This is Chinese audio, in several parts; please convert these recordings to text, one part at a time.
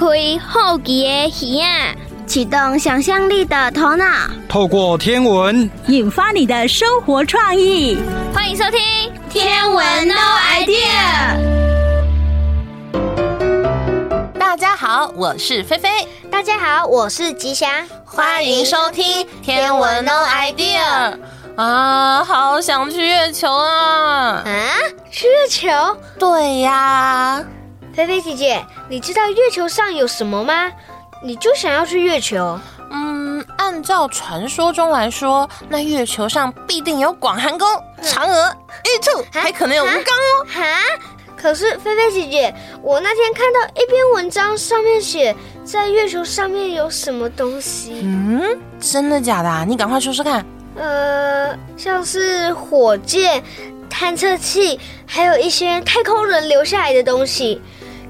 开好奇的耳啊，启动想象力的头脑，透过天文引发你的生活创意。欢迎收听《天文 No Idea》。大家好，我是菲菲。大家好，我是吉祥。欢迎收听《天文 No Idea》。啊，好想去月球啊！啊，去月球？对呀。菲菲姐姐，你知道月球上有什么吗？你就想要去月球？嗯，按照传说中来说，那月球上必定有广寒宫、嫦娥、玉兔，还可能有吴刚哦。哈？可是菲菲姐姐，我那天看到一篇文章，上面写在月球上面有什么东西？嗯，真的假的啊？你赶快说说看。呃，像是火箭、探测器，还有一些太空人留下来的东西。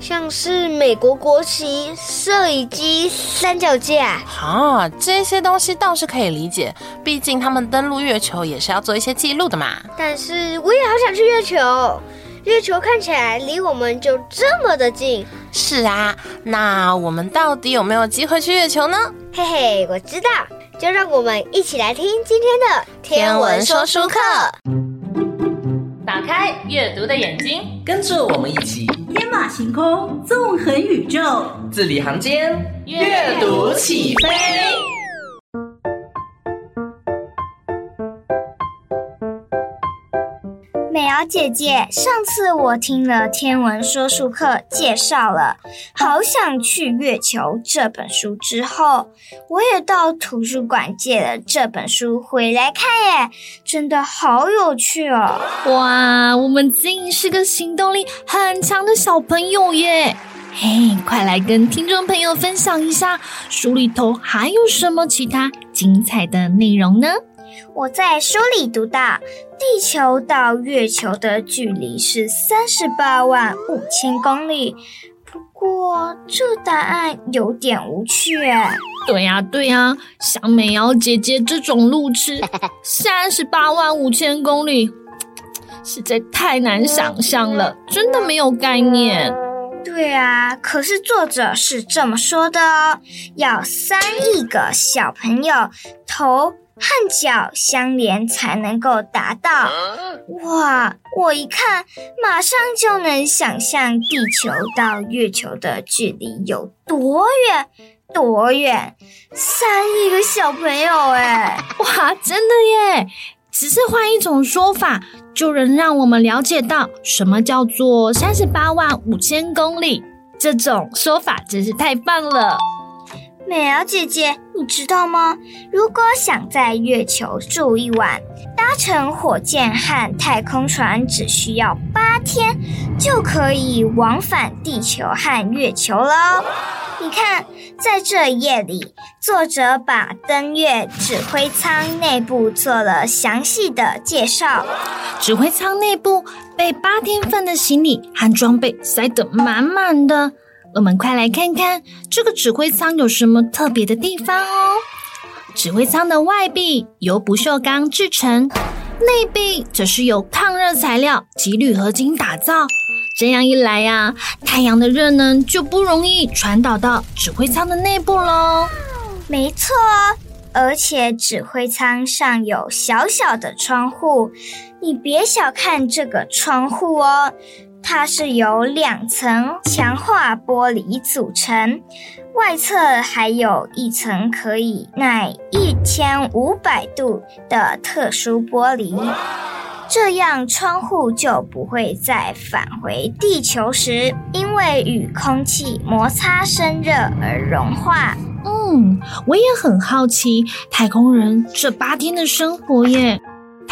像是美国国旗、摄影机、三脚架，啊，这些东西倒是可以理解，毕竟他们登陆月球也是要做一些记录的嘛。但是我也好想去月球，月球看起来离我们就这么的近。是啊，那我们到底有没有机会去月球呢？嘿嘿，我知道，就让我们一起来听今天的天文说书课。打开阅读的眼睛，跟着我们一起。天马行空，纵横宇宙，字里行间，阅读起飞。美瑶姐姐，上次我听了天文说书课介绍了《好想去月球》这本书之后，我也到图书馆借了这本书回来看，耶，真的好有趣哦！哇，我们子颖是个行动力很强的小朋友耶！嘿，快来跟听众朋友分享一下书里头还有什么其他精彩的内容呢？我在书里读到，地球到月球的距离是三十八万五千公里。不过，这答案有点无趣诶。对呀，对呀，像美瑶姐姐这种路痴，三十八万五千公里，实在太难想象了，真的没有概念。对啊，可是作者是这么说的哦，要三亿个小朋友头。和脚相连才能够达到。哇！我一看，马上就能想象地球到月球的距离有多远，多远！三亿个小朋友，哎，哇，真的耶！只是换一种说法，就能让我们了解到什么叫做三十八万五千公里。这种说法真是太棒了。美瑶姐姐，你知道吗？如果想在月球住一晚，搭乘火箭和太空船只需要八天，就可以往返地球和月球了。你看，在这一页里，作者把登月指挥舱内部做了详细的介绍。指挥舱内部被八天份的行李和装备塞得满满的。我们快来看看这个指挥舱有什么特别的地方哦！指挥舱的外壁由不锈钢制成，内壁则是由抗热材料及铝合金打造。这样一来呀，太阳的热能就不容易传导到指挥舱的内部喽。没错，而且指挥舱上有小小的窗户，你别小看这个窗户哦。它是由两层强化玻璃组成，外侧还有一层可以耐一千五百度的特殊玻璃，这样窗户就不会在返回地球时因为与空气摩擦生热而融化。嗯，我也很好奇太空人这八天的生活耶。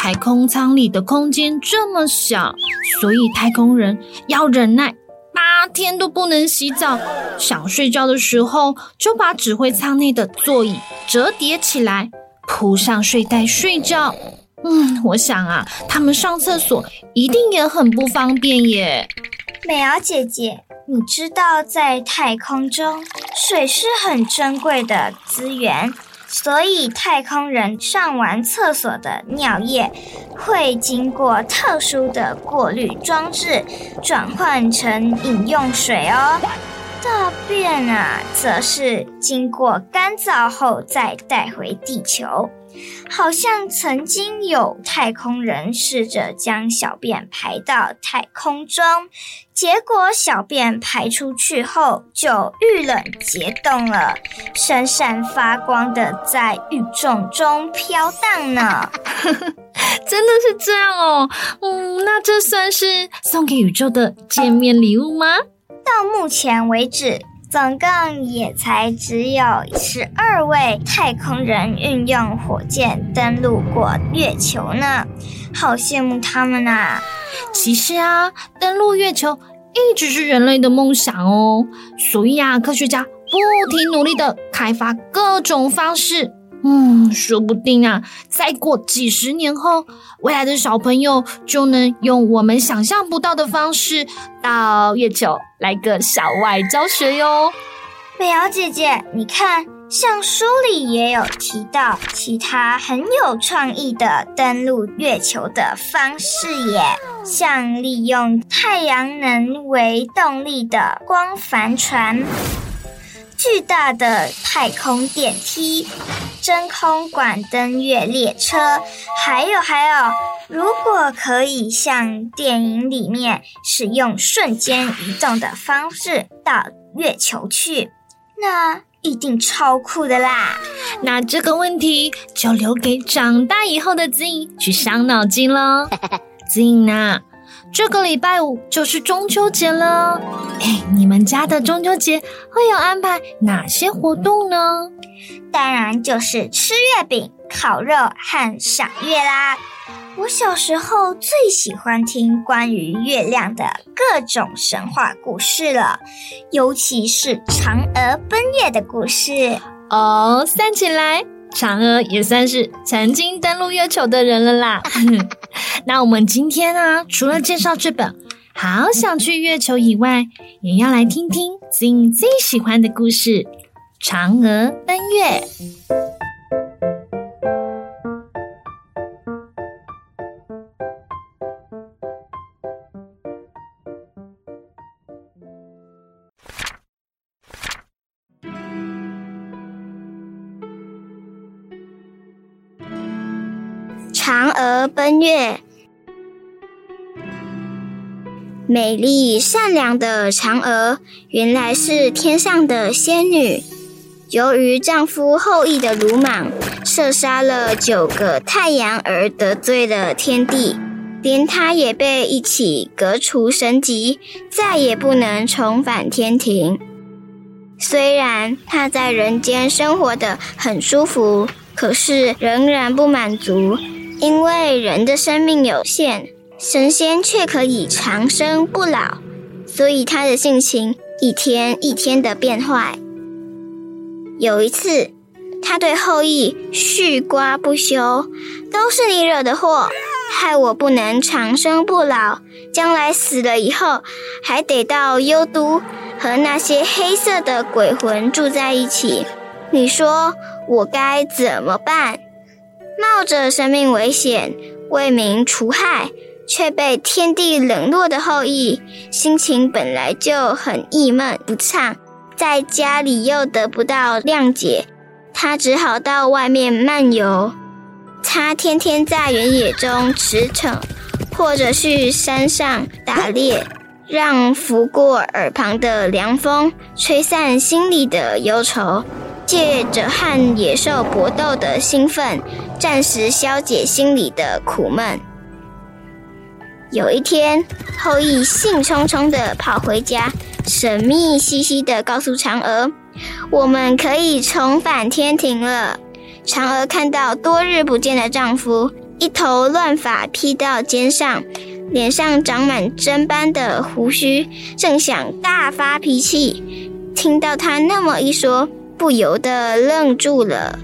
太空舱里的空间这么小，所以太空人要忍耐八天都不能洗澡。想睡觉的时候，就把指挥舱内的座椅折叠起来，铺上睡袋睡觉。嗯，我想啊，他们上厕所一定也很不方便耶。美瑶姐姐，你知道在太空中，水是很珍贵的资源。所以，太空人上完厕所的尿液会经过特殊的过滤装置，转换成饮用水哦。大便啊，则是经过干燥后再带回地球。好像曾经有太空人试着将小便排到太空中，结果小便排出去后就遇冷结冻了，闪闪发光的在宇宙中飘荡呢。真的是这样哦，嗯，那这算是送给宇宙的见面礼物吗？到目前为止。总共也才只有十二位太空人运用火箭登陆过月球呢，好羡慕他们呐！其实啊，登陆月球一直是人类的梦想哦，所以啊，科学家不停努力的开发各种方式。嗯，说不定啊，再过几十年后，未来的小朋友就能用我们想象不到的方式到月球来个小外教学哟。美瑶姐姐，你看，像书里也有提到其他很有创意的登陆月球的方式耶，像利用太阳能为动力的光帆船。巨大的太空电梯、真空管登月列车，还有还有，如果可以像电影里面使用瞬间移动的方式到月球去，那一定超酷的啦！那这个问题就留给长大以后的姿颖去伤脑筋喽。姿颖啊。这个礼拜五就是中秋节了，哎，你们家的中秋节会有安排哪些活动呢？当然就是吃月饼、烤肉和赏月啦。我小时候最喜欢听关于月亮的各种神话故事了，尤其是嫦娥奔月的故事。哦，算起来。嫦娥也算是曾经登陆月球的人了啦。那我们今天啊，除了介绍这本《好想去月球》以外，也要来听听 Zin 最喜欢的故事《嫦娥奔月》。奔月，美丽善良的嫦娥原来是天上的仙女。由于丈夫后羿的鲁莽，射杀了九个太阳而得罪了天帝，连她也被一起革除神籍，再也不能重返天庭。虽然她在人间生活得很舒服，可是仍然不满足。因为人的生命有限，神仙却可以长生不老，所以他的性情一天一天的变坏。有一次，他对后羿絮呱不休：“都是你惹的祸，害我不能长生不老，将来死了以后，还得到幽都和那些黑色的鬼魂住在一起。你说我该怎么办？”冒着生命危险为民除害，却被天地冷落的后羿，心情本来就很郁闷不畅，在家里又得不到谅解，他只好到外面漫游。他天天在原野中驰骋，或者去山上打猎，让拂过耳旁的凉风吹散心里的忧愁。借着和野兽搏斗的兴奋，暂时消解心里的苦闷。有一天，后羿兴冲冲地跑回家，神秘兮兮地告诉嫦娥：“我们可以重返天庭了。”嫦娥看到多日不见的丈夫，一头乱发披到肩上，脸上长满针般的胡须，正想大发脾气，听到他那么一说。不由得愣住了，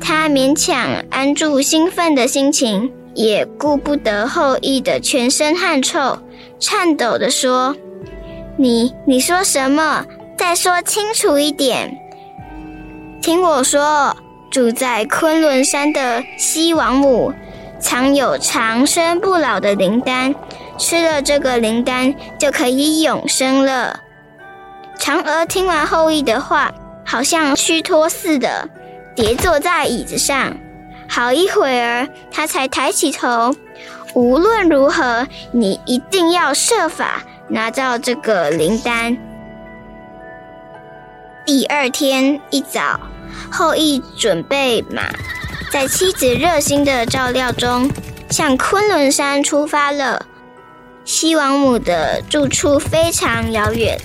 他勉强安住兴奋的心情，也顾不得后羿的全身汗臭，颤抖地说：“你你说什么？再说清楚一点。听我说，住在昆仑山的西王母，藏有长生不老的灵丹，吃了这个灵丹就可以永生了。”嫦娥听完后羿的话，好像虚脱似的，跌坐在椅子上。好一会儿，他才抬起头。无论如何，你一定要设法拿到这个灵丹。第二天一早，后羿准备马，在妻子热心的照料中，向昆仑山出发了。西王母的住处非常遥远，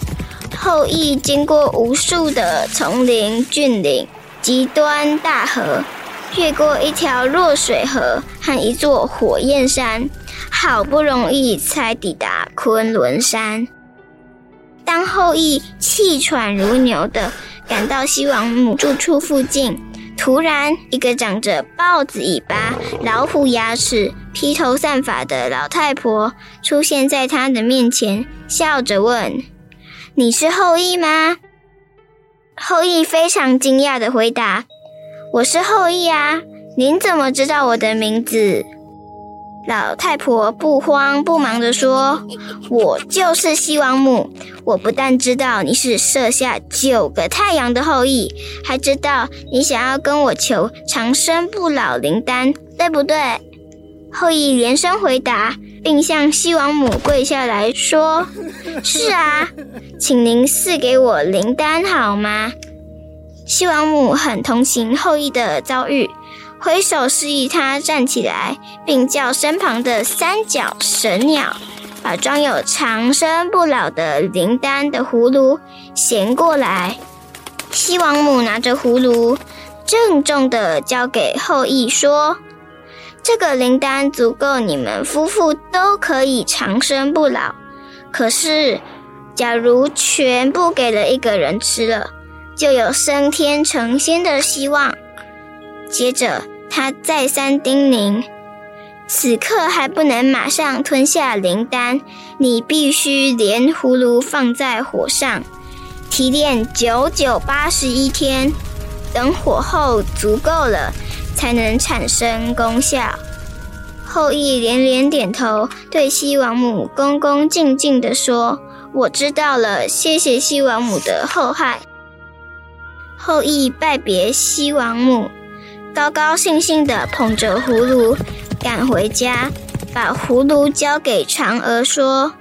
后羿经过无数的丛林峻岭、极端大河，越过一条弱水河和一座火焰山，好不容易才抵达昆仑山。当后羿气喘如牛的赶到西王母住处附近，突然，一个长着豹子尾巴、老虎牙齿、披头散发的老太婆出现在他的面前，笑着问：“你是后羿吗？”后羿非常惊讶地回答：“我是后羿啊，您怎么知道我的名字？”老太婆不慌不忙地说：“我就是西王母。我不但知道你是射下九个太阳的后羿，还知道你想要跟我求长生不老灵丹，对不对？”后羿连声回答，并向西王母跪下来说：“是啊，请您赐给我灵丹好吗？”西王母很同情后羿的遭遇。挥手示意他站起来，并叫身旁的三角神鸟把装有长生不老的灵丹的葫芦衔过来。西王母拿着葫芦，郑重地交给后羿，说：“这个灵丹足够你们夫妇都可以长生不老。可是，假如全部给了一个人吃了，就有升天成仙的希望。”接着。他再三叮咛：“此刻还不能马上吞下灵丹，你必须连葫芦放在火上，提炼九九八十一天，等火候足够了，才能产生功效。”后羿连连点头，对西王母恭恭敬敬地说：“我知道了，谢谢西王母的厚爱。”后羿拜别西王母。高高兴兴地捧着葫芦赶回家，把葫芦交给嫦娥，说：“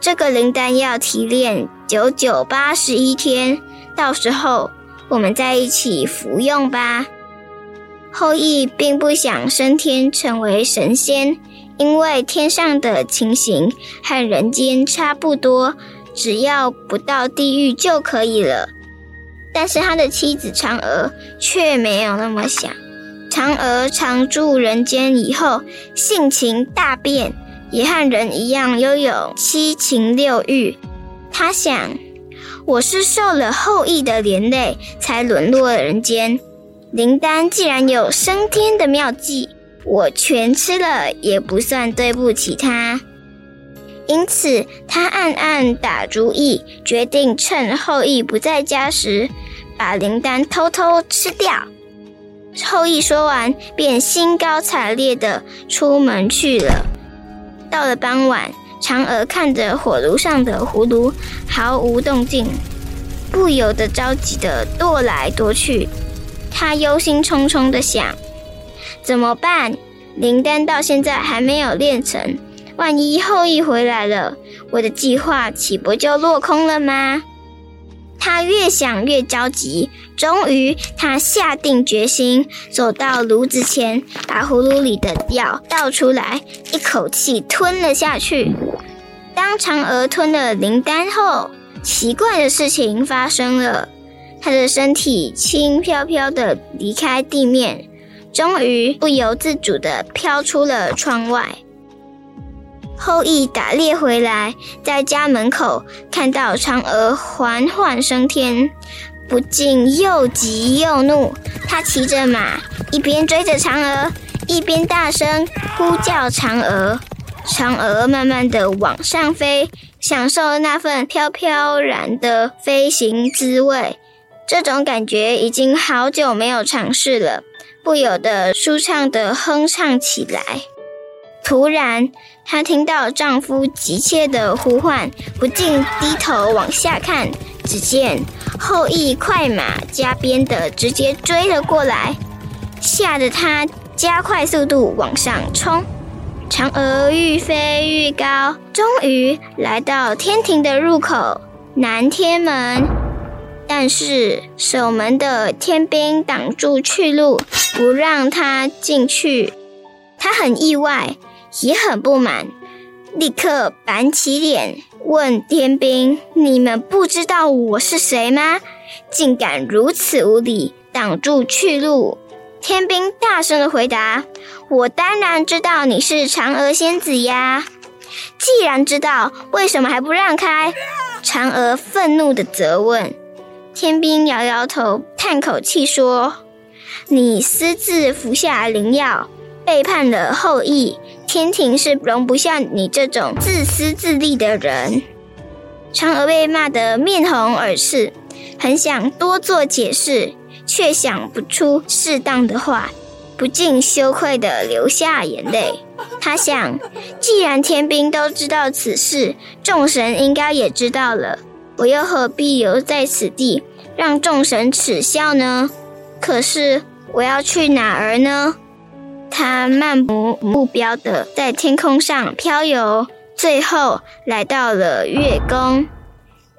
这个灵丹要提炼九九八十一天，到时候我们在一起服用吧。”后羿并不想升天成为神仙，因为天上的情形和人间差不多，只要不到地狱就可以了。但是他的妻子嫦娥却没有那么想。嫦娥常住人间以后，性情大变，也和人一样拥有七情六欲。她想，我是受了后羿的连累，才沦落人间。灵丹既然有升天的妙计，我全吃了也不算对不起他。因此，他暗暗打主意，决定趁后羿不在家时，把灵丹偷偷吃掉。后羿说完，便兴高采烈地出门去了。到了傍晚，嫦娥看着火炉上的葫芦毫无动静，不由得着急地踱来踱去。他忧心忡忡的想：怎么办？灵丹到现在还没有炼成。万一后羿回来了，我的计划岂不就落空了吗？他越想越着急，终于他下定决心，走到炉子前，把葫芦里的药倒出来，一口气吞了下去。当嫦娥吞了灵丹后，奇怪的事情发生了，他的身体轻飘飘地离开地面，终于不由自主地飘出了窗外。后羿打猎回来，在家门口看到嫦娥缓缓升天，不禁又急又怒。他骑着马，一边追着嫦娥，一边大声呼叫嫦娥。嫦娥慢慢地往上飞，享受那份飘飘然的飞行滋味。这种感觉已经好久没有尝试了，不由得舒畅地哼唱起来。突然，她听到丈夫急切的呼唤，不禁低头往下看，只见后羿快马加鞭的直接追了过来，吓得她加快速度往上冲。嫦娥愈飞愈高，终于来到天庭的入口南天门，但是守门的天兵挡住去路，不让他进去。他很意外，也很不满，立刻板起脸。问天兵：“你们不知道我是谁吗？竟敢如此无礼，挡住去路！”天兵大声的回答：“我当然知道你是嫦娥仙子呀！既然知道，为什么还不让开？”嫦娥愤怒的责问。天兵摇摇头，叹口气说：“你私自服下灵药，背叛了后羿。”天庭是容不下你这种自私自利的人。嫦娥被骂得面红耳赤，很想多做解释，却想不出适当的话，不禁羞愧地流下眼泪。她想，既然天兵都知道此事，众神应该也知道了，我又何必留在此地，让众神耻笑呢？可是我要去哪儿呢？他漫无目标地在天空上飘游，最后来到了月宫。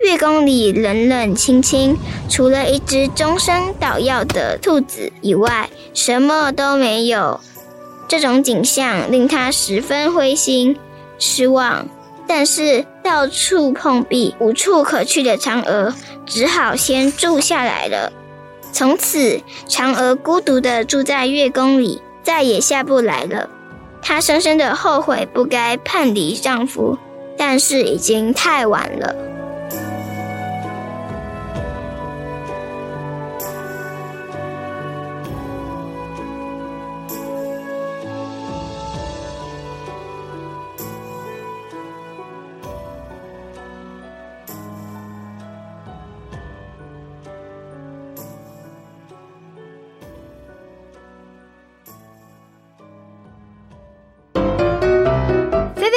月宫里冷冷清清，除了一只终生捣药的兔子以外，什么都没有。这种景象令他十分灰心失望。但是到处碰壁、无处可去的嫦娥，只好先住下来了。从此，嫦娥孤独地住在月宫里。再也下不来了，她深深的后悔不该叛离丈夫，但是已经太晚了。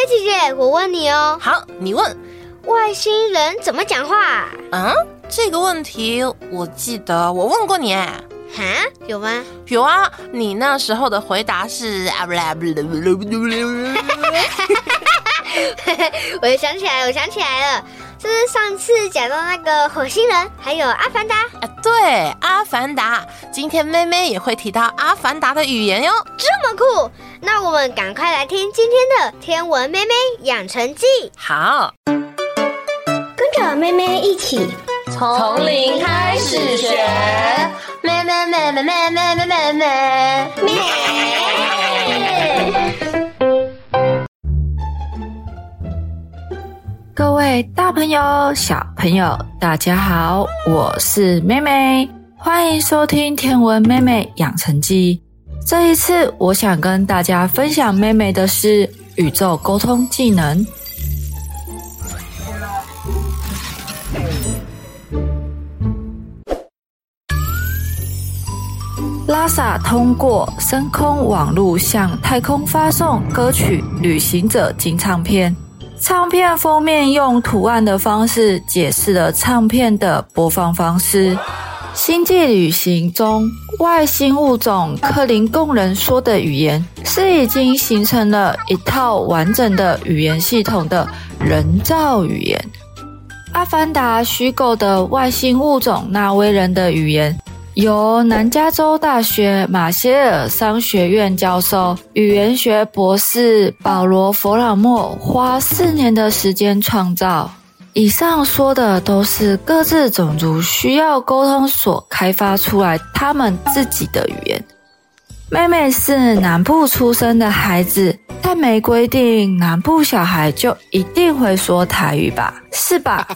姐姐，我问你哦。好，你问。外星人怎么讲话？嗯，这个问题我记得我问过你。哈，有吗？有啊，你那时候的回答是啊不啦不啦不啦不啦。我又想起来了，我想起来了。就是上次讲到那个火星人，还有阿凡达。啊，对，阿凡达。今天妹妹也会提到阿凡达的语言哟，这么酷。那我们赶快来听今天的天文妹妹养成记。好，跟着妹妹一起从零开始学。妹妹妹妹妹妹妹妹妹各位大朋友、小朋友，大家好，我是妹妹，欢迎收听《天文妹妹养成记》。这一次，我想跟大家分享妹妹的是宇宙沟通技能。拉萨通过深空网络向太空发送歌曲《旅行者金唱片》。唱片封面用图案的方式解释了唱片的播放方式。星际旅行中，外星物种克林贡人说的语言是已经形成了一套完整的语言系统的人造语言。阿凡达虚构的外星物种纳威人的语言。由南加州大学马歇尔商学院教授、语言学博士保罗·弗朗莫花四年的时间创造。以上说的都是各自种族需要沟通所开发出来他们自己的语言。妹妹是南部出生的孩子，但没规定南部小孩就一定会说台语吧？是吧？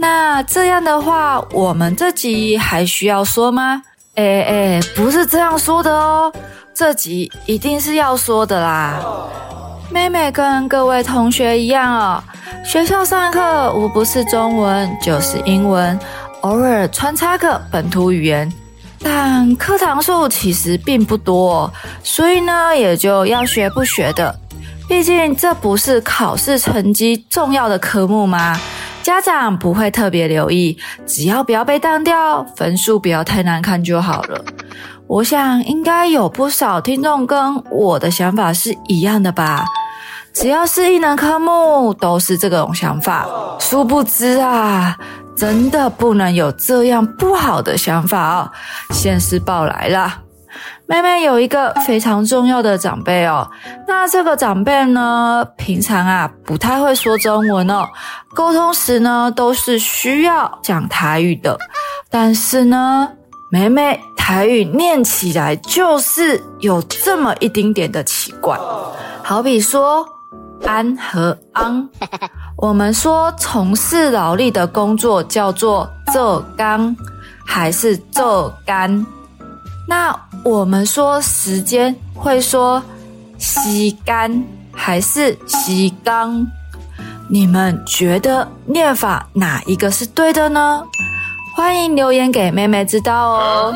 那这样的话，我们这集还需要说吗？哎哎，不是这样说的哦，这集一定是要说的啦。妹妹跟各位同学一样哦，学校上课无不是中文就是英文，偶尔穿插个本土语言，但课堂数其实并不多，所以呢，也就要学不学的。毕竟这不是考试成绩重要的科目吗？家长不会特别留意，只要不要被当掉，分数不要太难看就好了。我想应该有不少听众跟我的想法是一样的吧？只要是艺能科目，都是这种想法。殊不知啊，真的不能有这样不好的想法哦。现世报来了，妹妹有一个非常重要的长辈哦。那这个长辈呢，平常啊不太会说中文哦，沟通时呢都是需要讲台语的。但是呢，妹妹台语念起来就是有这么一丁点的奇怪，好比说安和昂，我们说从事劳力的工作叫做做工还是做干？那我们说时间会说吸干还是吸刚？你们觉得念法哪一个是对的呢？欢迎留言给妹妹知道哦。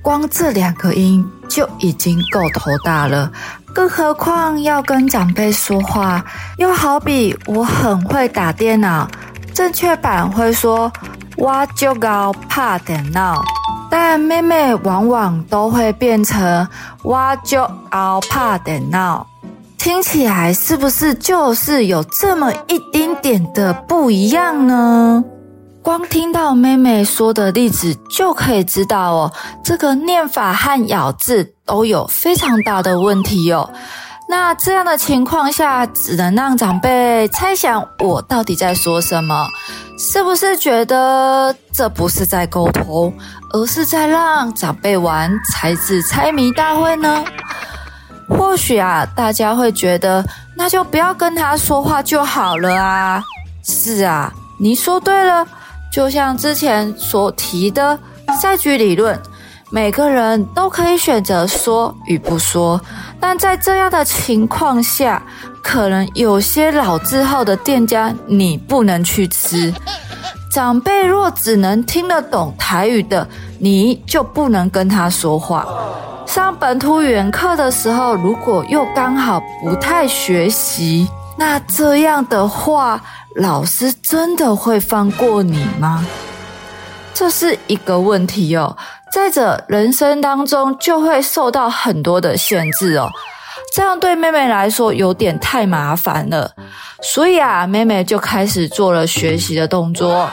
光这两个音就已经够头大了，更何况要跟长辈说话，又好比我很会打电脑，正确版会说“我就高怕电脑”，但妹妹往往都会变成“哇就搞怕的闹”，听起来是不是就是有这么一丁点的不一样呢？光听到妹妹说的例子，就可以知道哦，这个念法和咬字都有非常大的问题哦。那这样的情况下，只能让长辈猜想我到底在说什么，是不是觉得这不是在沟通，而是在让长辈玩猜字猜谜大会呢？或许啊，大家会觉得，那就不要跟他说话就好了啊。是啊，你说对了。就像之前所提的赛局理论，每个人都可以选择说与不说，但在这样的情况下，可能有些老字号的店家你不能去吃。长辈若只能听得懂台语的，你就不能跟他说话。上本土语言课的时候，如果又刚好不太学习，那这样的话。老师真的会放过你吗？这是一个问题哦。再者，人生当中就会受到很多的限制哦，这样对妹妹来说有点太麻烦了。所以啊，妹妹就开始做了学习的动作。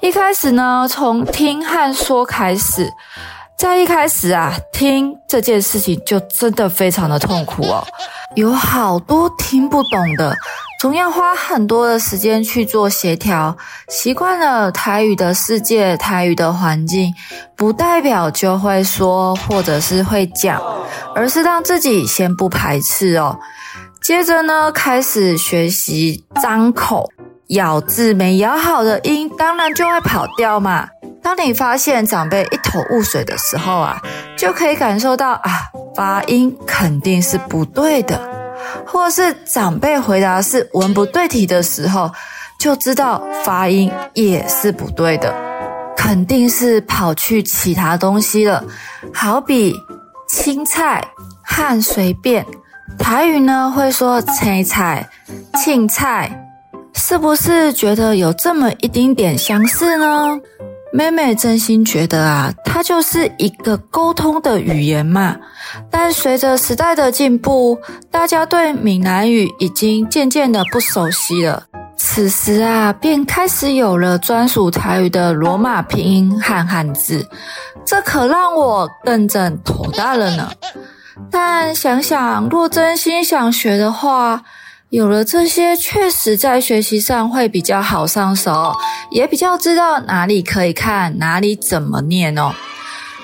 一开始呢，从听和说开始。在一开始啊，听这件事情就真的非常的痛苦哦，有好多听不懂的。总要花很多的时间去做协调，习惯了台语的世界、台语的环境，不代表就会说或者是会讲，而是让自己先不排斥哦。接着呢，开始学习张口，咬字没咬好的音，当然就会跑掉嘛。当你发现长辈一头雾水的时候啊，就可以感受到啊，发音肯定是不对的。或是长辈回答是文不对题的时候，就知道发音也是不对的，肯定是跑去其他东西了。好比青菜和随便，台语呢会说青菜、青菜，是不是觉得有这么一丁点相似呢？妹妹真心觉得啊，它就是一个沟通的语言嘛。但随着时代的进步，大家对闽南语已经渐渐的不熟悉了。此时啊，便开始有了专属台语的罗马拼音和汉字，这可让我更正头大了呢。但想想，若真心想学的话，有了这些，确实在学习上会比较好上手，也比较知道哪里可以看，哪里怎么念哦。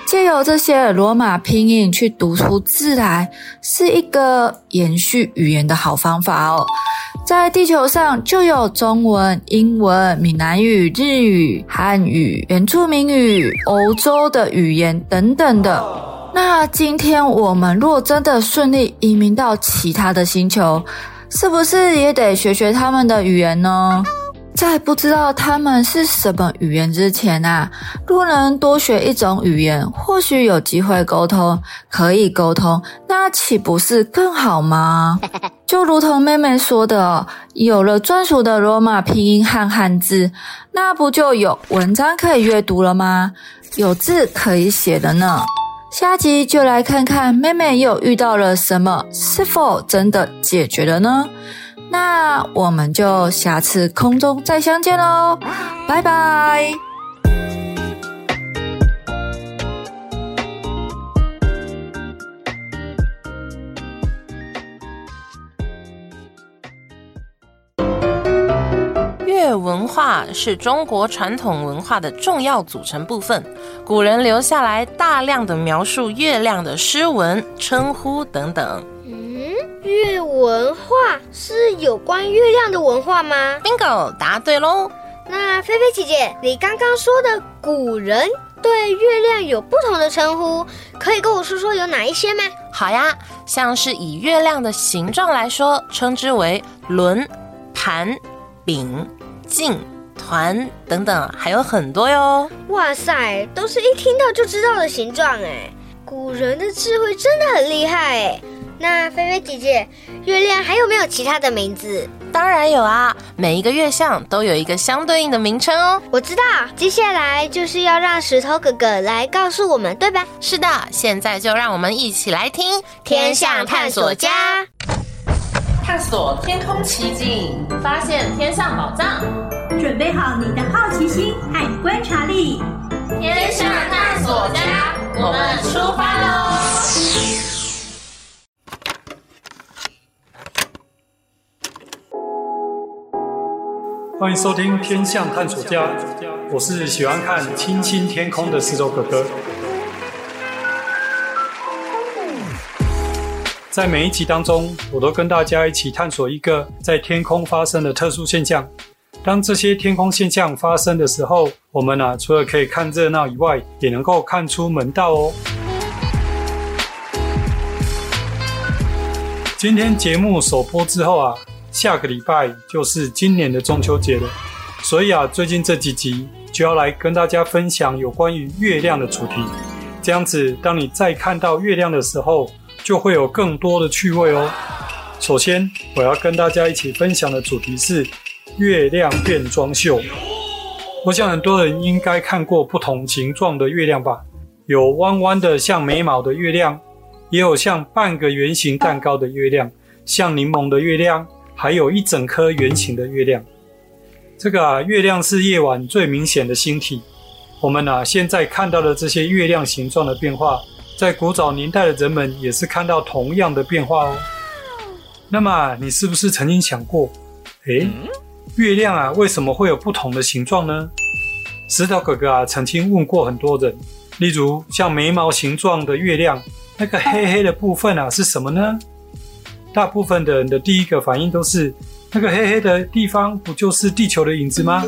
借由这些罗马拼音去读出字来，是一个延续语言的好方法哦。在地球上就有中文、英文、闽南语、日语、汉语、原住民语、欧洲的语言等等的。那今天我们若真的顺利移民到其他的星球，是不是也得学学他们的语言呢？在不知道他们是什么语言之前啊，若能多学一种语言，或许有机会沟通，可以沟通，那岂不是更好吗？就如同妹妹说的，有了专属的罗马拼音和汉字，那不就有文章可以阅读了吗？有字可以写的呢。下集就来看看妹妹又遇到了什么，是否真的解决了呢？那我们就下次空中再相见喽，拜拜。月文化是中国传统文化的重要组成部分，古人留下来大量的描述月亮的诗文、称呼等等。嗯月文化是有关月亮的文化吗？Bingo，答对喽！那菲菲姐姐，你刚刚说的古人对月亮有不同的称呼，可以跟我说说有哪一些吗？好呀，像是以月亮的形状来说，称之为轮、盘、饼、镜、团等等，还有很多哟。哇塞，都是一听到就知道的形状哎！古人的智慧真的很厉害哎！那菲菲姐姐，月亮还有没有其他的名字？当然有啊，每一个月相都有一个相对应的名称哦。我知道，接下来就是要让石头哥哥来告诉我们，对吧？是的，现在就让我们一起来听《天象探索家》，探索天空奇景，发现天上宝藏，准备好你的好奇心和观察力，天象探索家，我们出发喽！欢迎收听《天象探索家》，我是喜欢看青青天空的四周哥哥。在每一集当中，我都跟大家一起探索一个在天空发生的特殊现象。当这些天空现象发生的时候，我们呢，除了可以看热闹以外，也能够看出门道哦。今天节目首播之后啊。下个礼拜就是今年的中秋节了，所以啊，最近这几集就要来跟大家分享有关于月亮的主题。这样子，当你再看到月亮的时候，就会有更多的趣味哦。首先，我要跟大家一起分享的主题是月亮变装秀。我想很多人应该看过不同形状的月亮吧？有弯弯的像眉毛的月亮，也有像半个圆形蛋糕的月亮，像柠檬的月亮。还有一整颗圆形的月亮，这个啊，月亮是夜晚最明显的星体。我们啊，现在看到的这些月亮形状的变化，在古早年代的人们也是看到同样的变化哦。那么，你是不是曾经想过，诶，月亮啊，为什么会有不同的形状呢？石头哥哥啊，曾经问过很多人，例如像眉毛形状的月亮，那个黑黑的部分啊，是什么呢？大部分的人的第一个反应都是，那个黑黑的地方不就是地球的影子吗？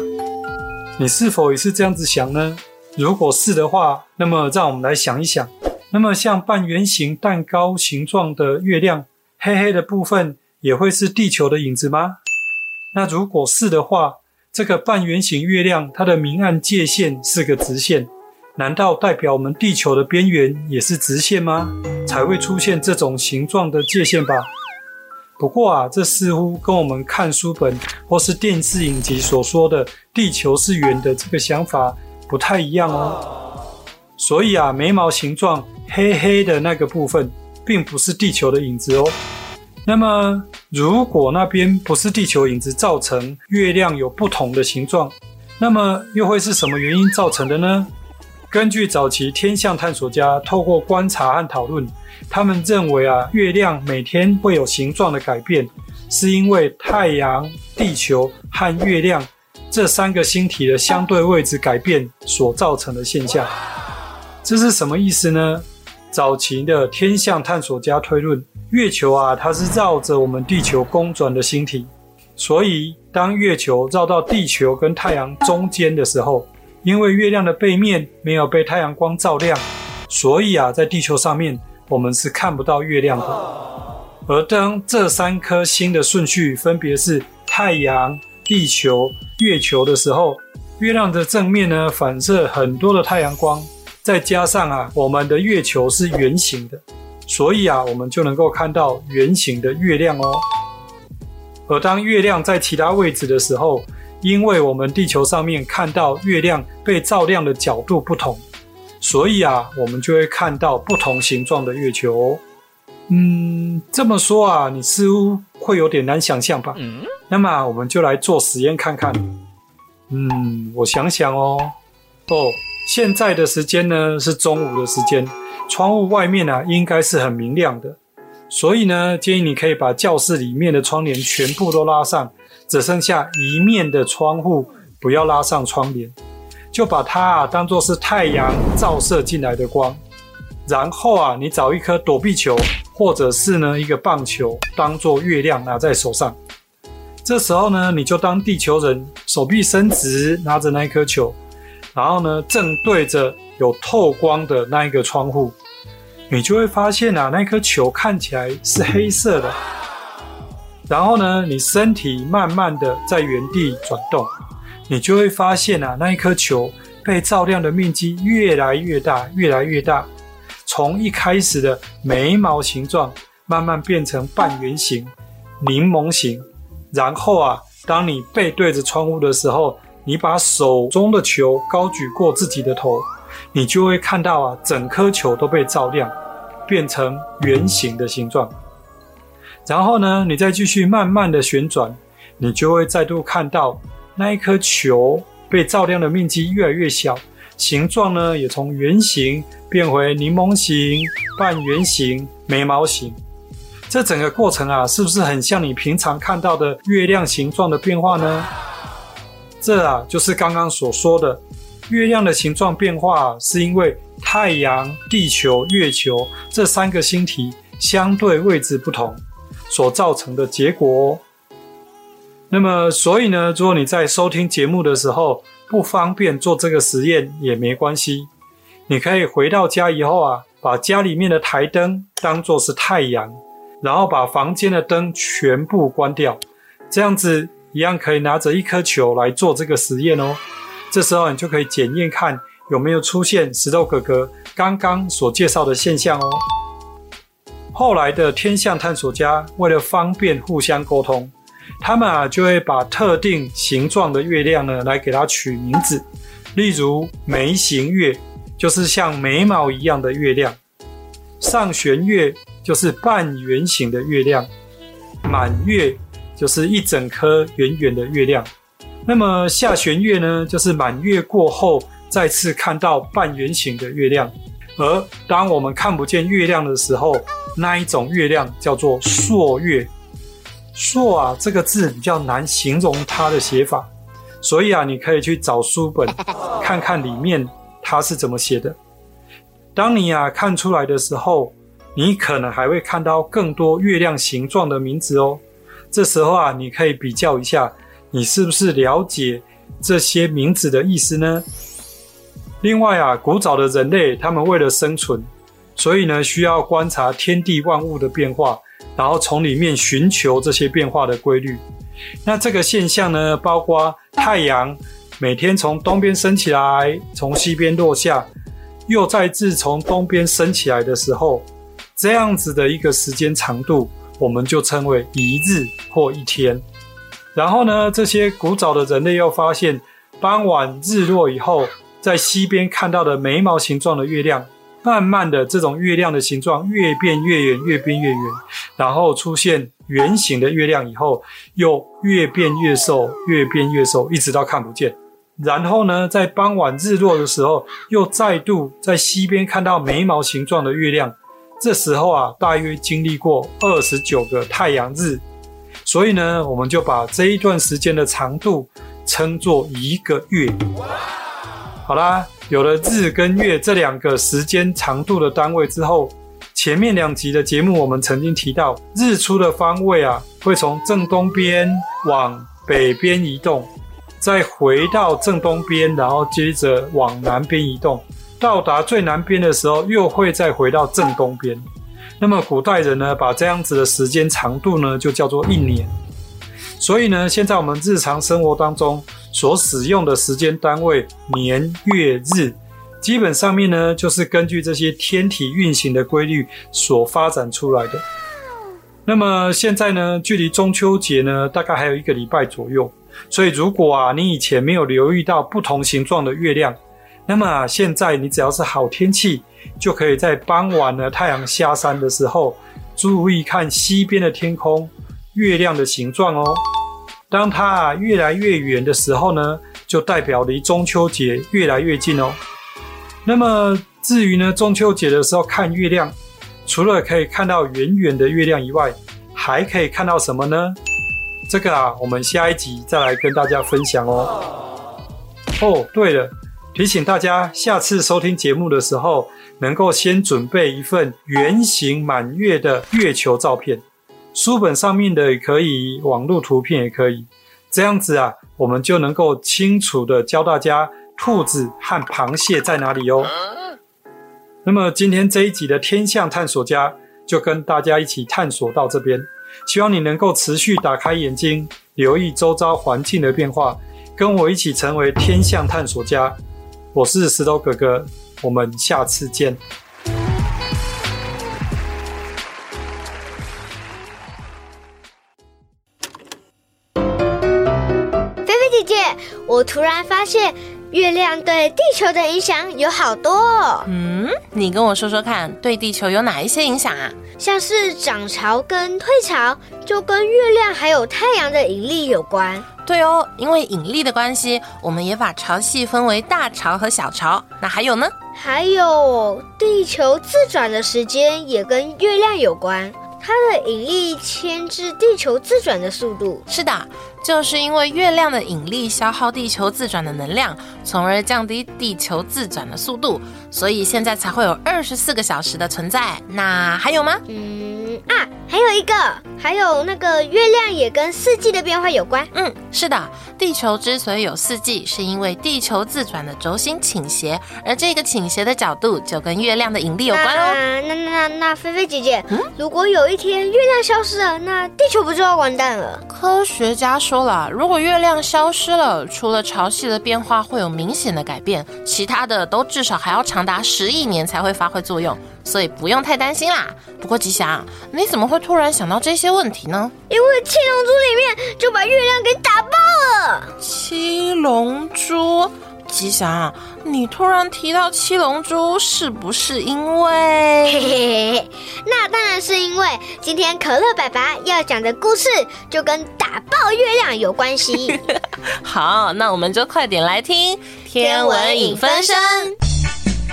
你是否也是这样子想呢？如果是的话，那么让我们来想一想，那么像半圆形蛋糕形状的月亮，黑黑的部分也会是地球的影子吗？那如果是的话，这个半圆形月亮它的明暗界限是个直线，难道代表我们地球的边缘也是直线吗？才会出现这种形状的界限吧？不过啊，这似乎跟我们看书本或是电视影集所说的地球是圆的这个想法不太一样哦。所以啊，眉毛形状黑黑的那个部分，并不是地球的影子哦。那么，如果那边不是地球影子造成月亮有不同的形状，那么又会是什么原因造成的呢？根据早期天象探索家透过观察和讨论。他们认为啊，月亮每天会有形状的改变，是因为太阳、地球和月亮这三个星体的相对位置改变所造成的现象。这是什么意思呢？早期的天象探索家推论，月球啊，它是绕着我们地球公转的星体，所以当月球绕到地球跟太阳中间的时候，因为月亮的背面没有被太阳光照亮，所以啊，在地球上面。我们是看不到月亮的，而当这三颗星的顺序分别是太阳、地球、月球的时候，月亮的正面呢反射很多的太阳光，再加上啊，我们的月球是圆形的，所以啊，我们就能够看到圆形的月亮哦。而当月亮在其他位置的时候，因为我们地球上面看到月亮被照亮的角度不同，所以啊，我们就会看到不同形状的月球哦。嗯，这么说啊，你似乎会有点难想象吧？嗯。那么我们就来做实验看看。嗯，我想想哦。哦，现在的时间呢是中午的时间，窗户外面啊应该是很明亮的。所以呢，建议你可以把教室里面的窗帘全部都拉上，只剩下一面的窗户不要拉上窗帘，就把它啊当做是太阳照射进来的光。然后啊，你找一颗躲避球，或者是呢一个棒球，当做月亮拿在手上。这时候呢，你就当地球人，手臂伸直，拿着那一颗球，然后呢正对着有透光的那一个窗户。你就会发现啊，那颗球看起来是黑色的。然后呢，你身体慢慢的在原地转动，你就会发现啊，那一颗球被照亮的面积越来越大，越来越大。从一开始的眉毛形状，慢慢变成半圆形、柠檬形。然后啊，当你背对着窗户的时候，你把手中的球高举过自己的头，你就会看到啊，整颗球都被照亮。变成圆形的形状，然后呢，你再继续慢慢的旋转，你就会再度看到那一颗球被照亮的面积越来越小，形状呢也从圆形变回柠檬形、半圆形、眉毛形。这整个过程啊，是不是很像你平常看到的月亮形状的变化呢？这啊，就是刚刚所说的月亮的形状变化，是因为。太阳、地球、月球这三个星体相对位置不同所造成的结果哦。那么，所以呢，如果你在收听节目的时候不方便做这个实验也没关系，你可以回到家以后啊，把家里面的台灯当作是太阳，然后把房间的灯全部关掉，这样子一样可以拿着一颗球来做这个实验哦。这时候你就可以检验看。有没有出现石头哥哥刚刚所介绍的现象哦？后来的天象探索家为了方便互相沟通，他们啊就会把特定形状的月亮呢来给它取名字，例如眉形月就是像眉毛一样的月亮，上弦月就是半圆形的月亮，满月就是一整颗圆圆的月亮，那么下弦月呢就是满月过后。再次看到半圆形的月亮，而当我们看不见月亮的时候，那一种月亮叫做朔月。朔啊，这个字比较难形容它的写法，所以啊，你可以去找书本看看里面它是怎么写的。当你啊看出来的时候，你可能还会看到更多月亮形状的名字哦。这时候啊，你可以比较一下，你是不是了解这些名字的意思呢？另外啊，古早的人类，他们为了生存，所以呢，需要观察天地万物的变化，然后从里面寻求这些变化的规律。那这个现象呢，包括太阳每天从东边升起来，从西边落下，又再次从东边升起来的时候，这样子的一个时间长度，我们就称为一日或一天。然后呢，这些古早的人类又发现，傍晚日落以后，在西边看到的眉毛形状的月亮，慢慢的，这种月亮的形状越变越圆，越变越圆，然后出现圆形的月亮以后，又越变越瘦，越变越瘦，一直到看不见。然后呢，在傍晚日落的时候，又再度在西边看到眉毛形状的月亮。这时候啊，大约经历过二十九个太阳日，所以呢，我们就把这一段时间的长度称作一个月。好啦，有了日跟月这两个时间长度的单位之后，前面两集的节目我们曾经提到，日出的方位啊，会从正东边往北边移动，再回到正东边，然后接着往南边移动，到达最南边的时候，又会再回到正东边。那么古代人呢，把这样子的时间长度呢，就叫做一年。所以呢，现在我们日常生活当中所使用的时间单位年月日，基本上面呢，就是根据这些天体运行的规律所发展出来的。那么现在呢，距离中秋节呢，大概还有一个礼拜左右。所以如果啊，你以前没有留意到不同形状的月亮，那么，现在你只要是好天气，就可以在傍晚呢，太阳下山的时候，注意看西边的天空，月亮的形状哦。当它啊越来越远的时候呢，就代表离中秋节越来越近哦。那么至于呢，中秋节的时候看月亮，除了可以看到远远的月亮以外，还可以看到什么呢？这个啊，我们下一集再来跟大家分享哦。哦，对了。提醒大家，下次收听节目的时候，能够先准备一份圆形满月的月球照片，书本上面的也可以，网络图片也可以。这样子啊，我们就能够清楚地教大家兔子和螃蟹在哪里哦。那么今天这一集的天象探索家就跟大家一起探索到这边，希望你能够持续打开眼睛，留意周遭环境的变化，跟我一起成为天象探索家。我是石头哥哥，我们下次见。菲菲姐姐，我突然发现月亮对地球的影响有好多哦。嗯，你跟我说说看，对地球有哪一些影响啊？像是涨潮跟退潮，就跟月亮还有太阳的引力有关。对哦，因为引力的关系，我们也把潮汐分为大潮和小潮。那还有呢？还有地球自转的时间也跟月亮有关，它的引力牵制地球自转的速度。是的，就是因为月亮的引力消耗地球自转的能量，从而降低地球自转的速度，所以现在才会有二十四个小时的存在。那还有吗？嗯啊。还有一个，还有那个月亮也跟四季的变化有关。嗯，是的，地球之所以有四季，是因为地球自转的轴心倾斜，而这个倾斜的角度就跟月亮的引力有关哦。那那那那菲菲姐姐，嗯，如果有一天月亮消失了，那地球不就要完蛋了？科学家说了，如果月亮消失了，除了潮汐的变化会有明显的改变，其他的都至少还要长达十亿年才会发挥作用。所以不用太担心啦。不过吉祥，你怎么会突然想到这些问题呢？因为七龙珠里面就把月亮给打爆了。七龙珠，吉祥，你突然提到七龙珠，是不是因为？嘿嘿嘿，那当然是因为今天可乐爸爸要讲的故事就跟打爆月亮有关系。好，那我们就快点来听天文影分身，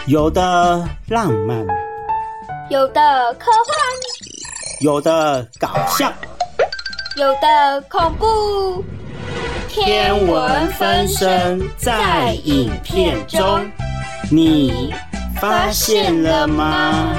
有的浪漫。有的科幻，有的搞笑，有的恐怖。天文分身在影片中，你发现了吗？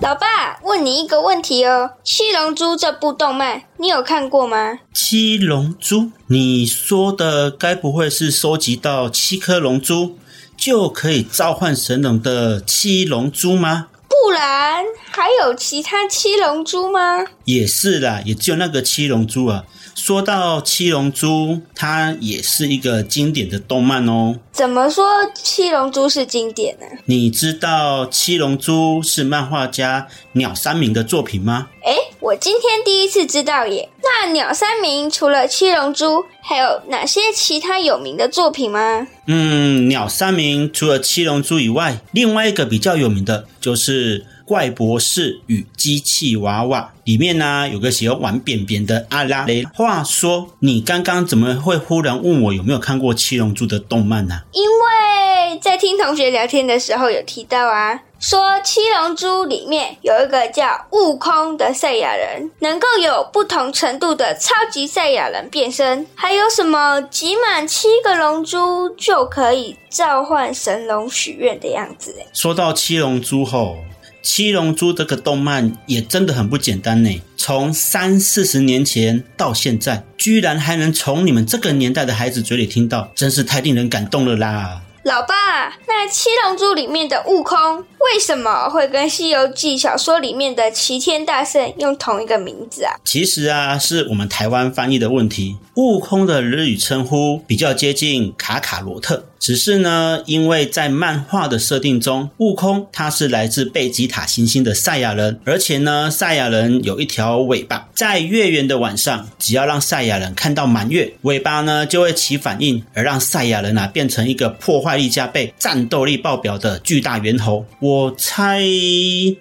老爸，问你一个问题哦，《七龙珠》这部动漫你有看过吗？七龙珠，你说的该不会是收集到七颗龙珠？就可以召唤神龙的七龙珠吗？不然还有其他七龙珠吗？也是啦，也只有那个七龙珠啊。说到七龙珠，它也是一个经典的动漫哦。怎么说七龙珠是经典呢？你知道七龙珠是漫画家鸟山明的作品吗？诶，我今天第一次知道耶。那鸟山明除了七龙珠，还有哪些其他有名的作品吗？嗯，鸟山明除了七龙珠以外，另外一个比较有名的就是。怪博士与机器娃娃里面呢，有个喜欢玩扁扁的阿拉蕾。话说，你刚刚怎么会忽然问我有没有看过《七龙珠》的动漫呢？因为在听同学聊天的时候有提到啊，说《七龙珠》里面有一个叫悟空的赛亚人，能够有不同程度的超级赛亚人变身，还有什么集满七个龙珠就可以召唤神龙许愿的样子。说到七龙珠后。七龙珠这个动漫也真的很不简单呢，从三四十年前到现在，居然还能从你们这个年代的孩子嘴里听到，真是太令人感动了啦！老爸，那七龙珠里面的悟空为什么会跟《西游记》小说里面的齐天大圣用同一个名字啊？其实啊，是我们台湾翻译的问题。悟空的日语称呼比较接近卡卡罗特。只是呢，因为在漫画的设定中，悟空他是来自贝吉塔行星的赛亚人，而且呢，赛亚人有一条尾巴，在月圆的晚上，只要让赛亚人看到满月，尾巴呢就会起反应，而让赛亚人啊变成一个破坏力加倍、战斗力爆表的巨大猿猴。我猜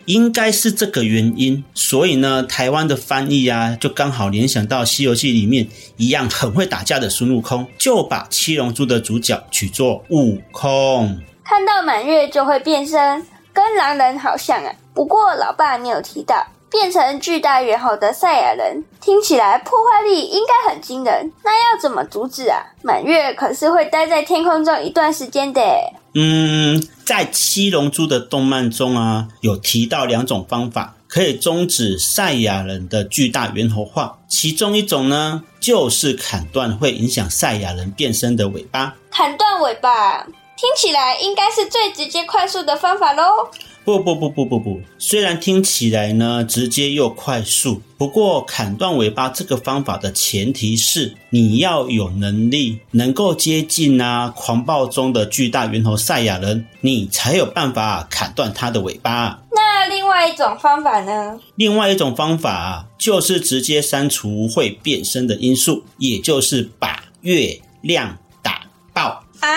应该是这个原因，所以呢，台湾的翻译啊，就刚好联想到《西游记》里面一样很会打架的孙悟空，就把七龙珠的主角取作。悟空看到满月就会变身，跟狼人好像啊。不过老爸，你有提到变成巨大猿猴的赛亚人，听起来破坏力应该很惊人。那要怎么阻止啊？满月可是会待在天空中一段时间的。嗯，在七龙珠的动漫中啊，有提到两种方法可以终止赛亚人的巨大猿猴化，其中一种呢，就是砍断会影响赛亚人变身的尾巴。砍断尾巴，听起来应该是最直接快速的方法喽。不不不不不不，虽然听起来呢直接又快速，不过砍断尾巴这个方法的前提是你要有能力能够接近啊狂暴中的巨大猿猴赛亚人，你才有办法砍断它的尾巴。那另外一种方法呢？另外一种方法啊，就是直接删除会变身的因素，也就是把月亮打。爆啊！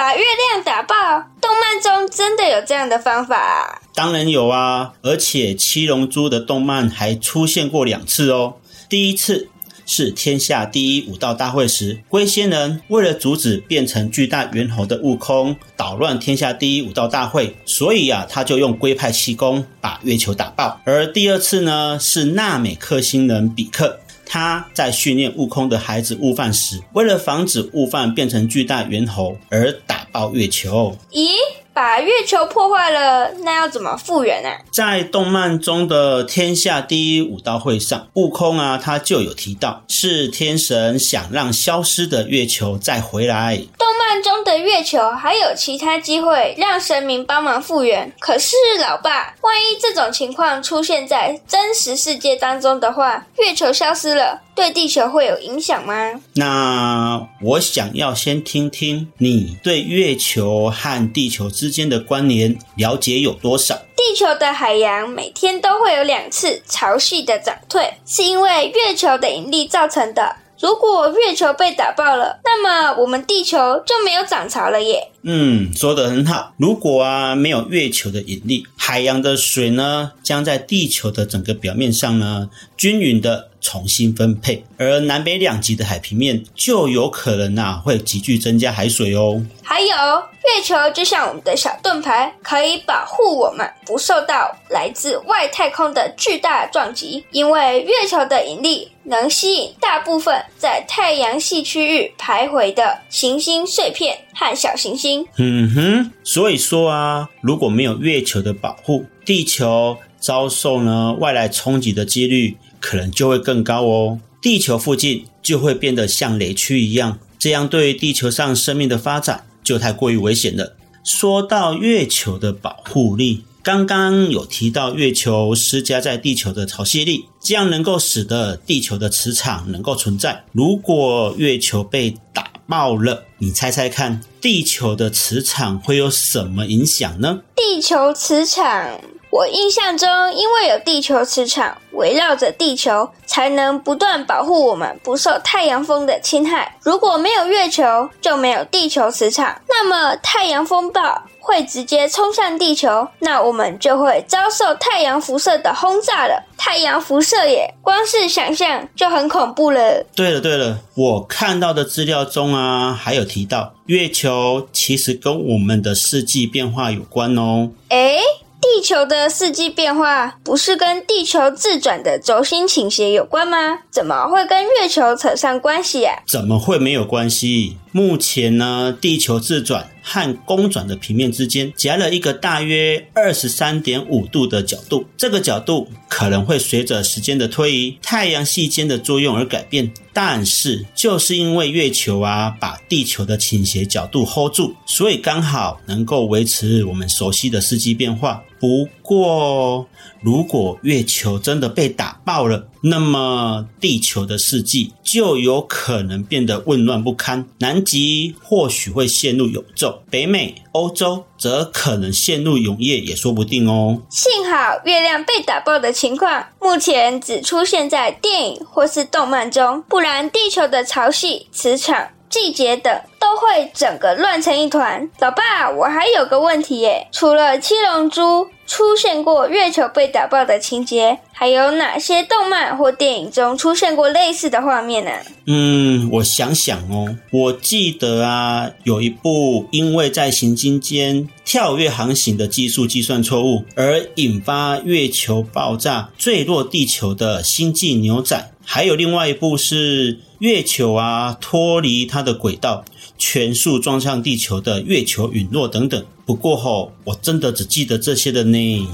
把月亮打爆，动漫中真的有这样的方法啊？当然有啊，而且七龙珠的动漫还出现过两次哦。第一次是天下第一武道大会时，龟仙人为了阻止变成巨大猿猴的悟空捣乱天下第一武道大会，所以啊，他就用龟派气功把月球打爆。而第二次呢，是纳美克星人比克。他在训练悟空的孩子悟饭时，为了防止悟饭变成巨大猿猴而打爆月球。咦？把月球破坏了，那要怎么复原呢？在动漫中的天下第一武道会上，悟空啊，他就有提到，是天神想让消失的月球再回来。动漫中的月球还有其他机会让神明帮忙复原。可是老爸，万一这种情况出现在真实世界当中的话，月球消失了，对地球会有影响吗？那我想要先听听你对月球和地球之间的关联了解有多少？地球的海洋每天都会有两次潮汐的涨退，是因为月球的引力造成的。如果月球被打爆了，那么我们地球就没有涨潮了耶。嗯，说的很好。如果啊没有月球的引力，海洋的水呢将在地球的整个表面上呢均匀的重新分配，而南北两极的海平面就有可能啊会急剧增加海水哦。还有，月球就像我们的小盾牌，可以保护我们不受到来自外太空的巨大撞击，因为月球的引力能吸引大部分在太阳系区域徘徊的行星碎片和小行星。嗯哼，所以说啊，如果没有月球的保护，地球遭受呢外来冲击的几率可能就会更高哦。地球附近就会变得像雷区一样，这样对地球上生命的发展。就太过于危险了。说到月球的保护力，刚刚有提到月球施加在地球的潮汐力，这样能够使得地球的磁场能够存在。如果月球被打爆了，你猜猜看，地球的磁场会有什么影响呢？地球磁场。我印象中，因为有地球磁场围绕着地球，才能不断保护我们不受太阳风的侵害。如果没有月球，就没有地球磁场，那么太阳风暴会直接冲向地球，那我们就会遭受太阳辐射的轰炸了。太阳辐射耶，光是想象就很恐怖了。对了对了，我看到的资料中啊，还有提到月球其实跟我们的四季变化有关哦。诶地球的四季变化不是跟地球自转的轴心倾斜有关吗？怎么会跟月球扯上关系呀？怎么会没有关系？目前呢，地球自转和公转的平面之间夹了一个大约二十三点五度的角度，这个角度可能会随着时间的推移、太阳系间的作用而改变。但是，就是因为月球啊把地球的倾斜角度 hold 住，所以刚好能够维持我们熟悉的四季变化。不过，如果月球真的被打爆了，那么地球的四季就有可能变得混乱不堪。南极或许会陷入永昼，北美、欧洲则可能陷入永夜，也说不定哦。幸好月亮被打爆的情况目前只出现在电影或是动漫中，不然地球的潮汐、磁场。季节等都会整个乱成一团。老爸，我还有个问题耶，除了七龙珠出现过月球被打爆的情节，还有哪些动漫或电影中出现过类似的画面呢？嗯，我想想哦，我记得啊，有一部因为在行星间跳跃航行的技术计算错误而引发月球爆炸坠落地球的《星际牛仔》，还有另外一部是。月球啊，脱离它的轨道，全速撞向地球的月球陨落等等。不过吼，我真的只记得这些的呢。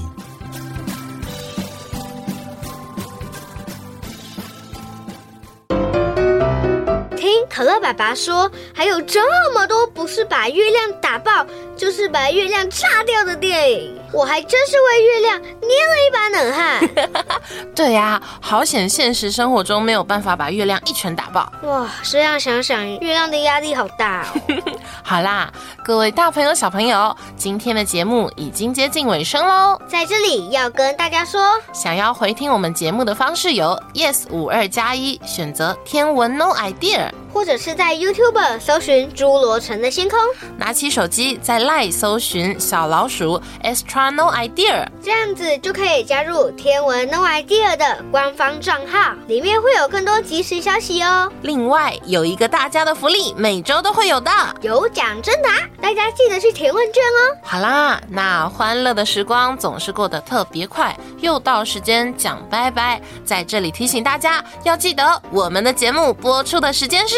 听可乐爸爸说，还有这么多不是把月亮打爆，就是把月亮炸掉的电影。我还真是为月亮捏了一把冷汗。对呀、啊，好险，现实生活中没有办法把月亮一拳打爆。哇，这样想想，月亮的压力好大哦。好啦，各位大朋友、小朋友，今天的节目已经接近尾声喽。在这里要跟大家说，想要回听我们节目的方式有：yes 五二加一，选择天文 no idea，或者是在 YouTube 搜寻侏罗城的星空，拿起手机在 Line 搜寻小老鼠 extra no idea，这样子就可以加入天文 no idea 的官方账号，里面会有更多即时消息哦。另外有一个大家的福利，每周都会有的，有。奖真答，大家记得去填问卷哦。好啦，那欢乐的时光总是过得特别快，又到时间讲拜拜。在这里提醒大家，要记得我们的节目播出的时间是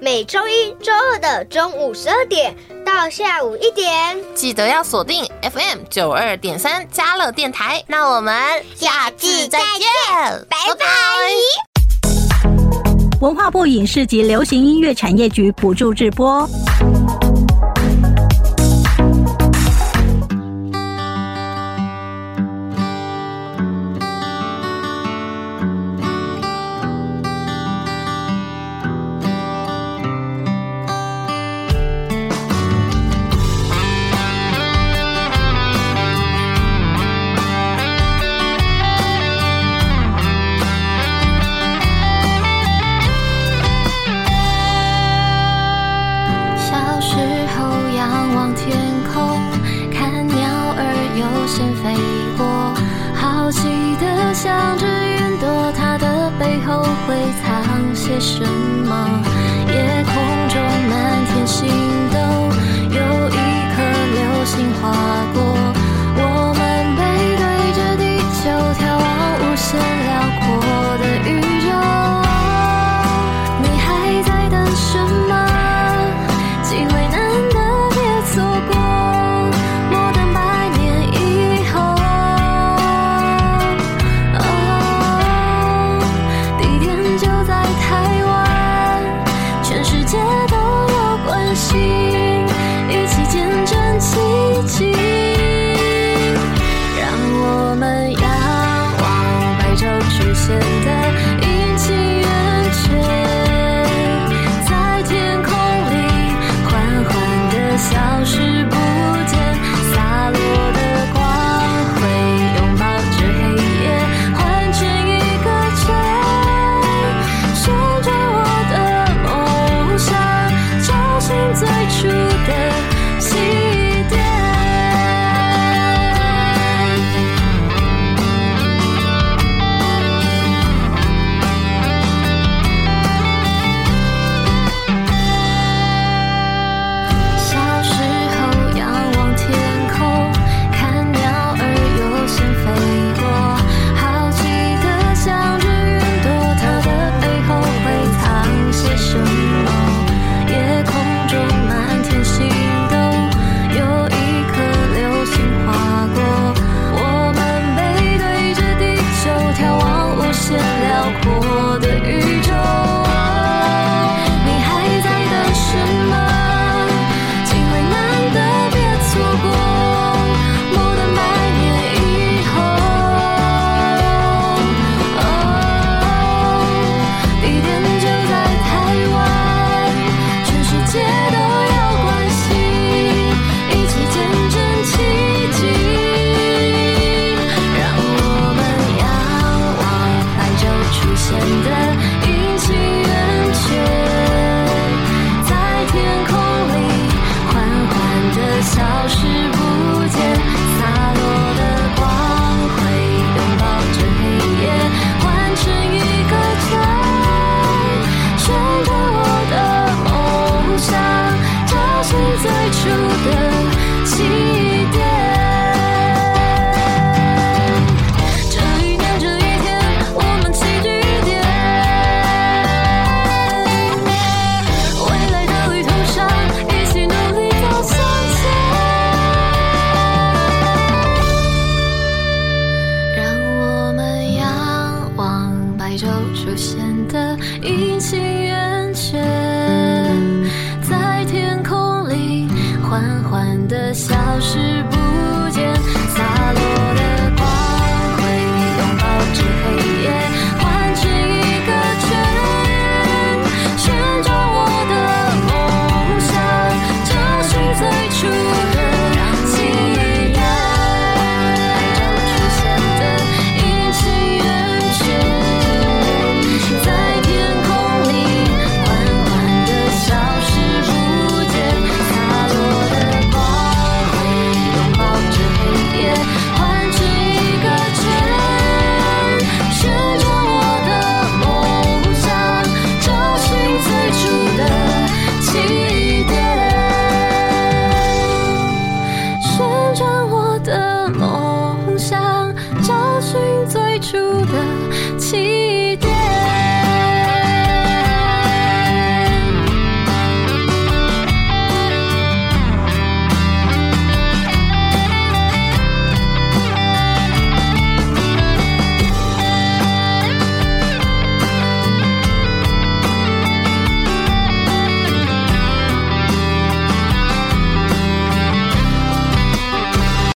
每周一、周二的中午十二点到下午一点，记得要锁定 FM 九二点三嘉乐电台。那我们下次再见，拜拜。拜拜。文化部影视及流行音乐产业局补助直播。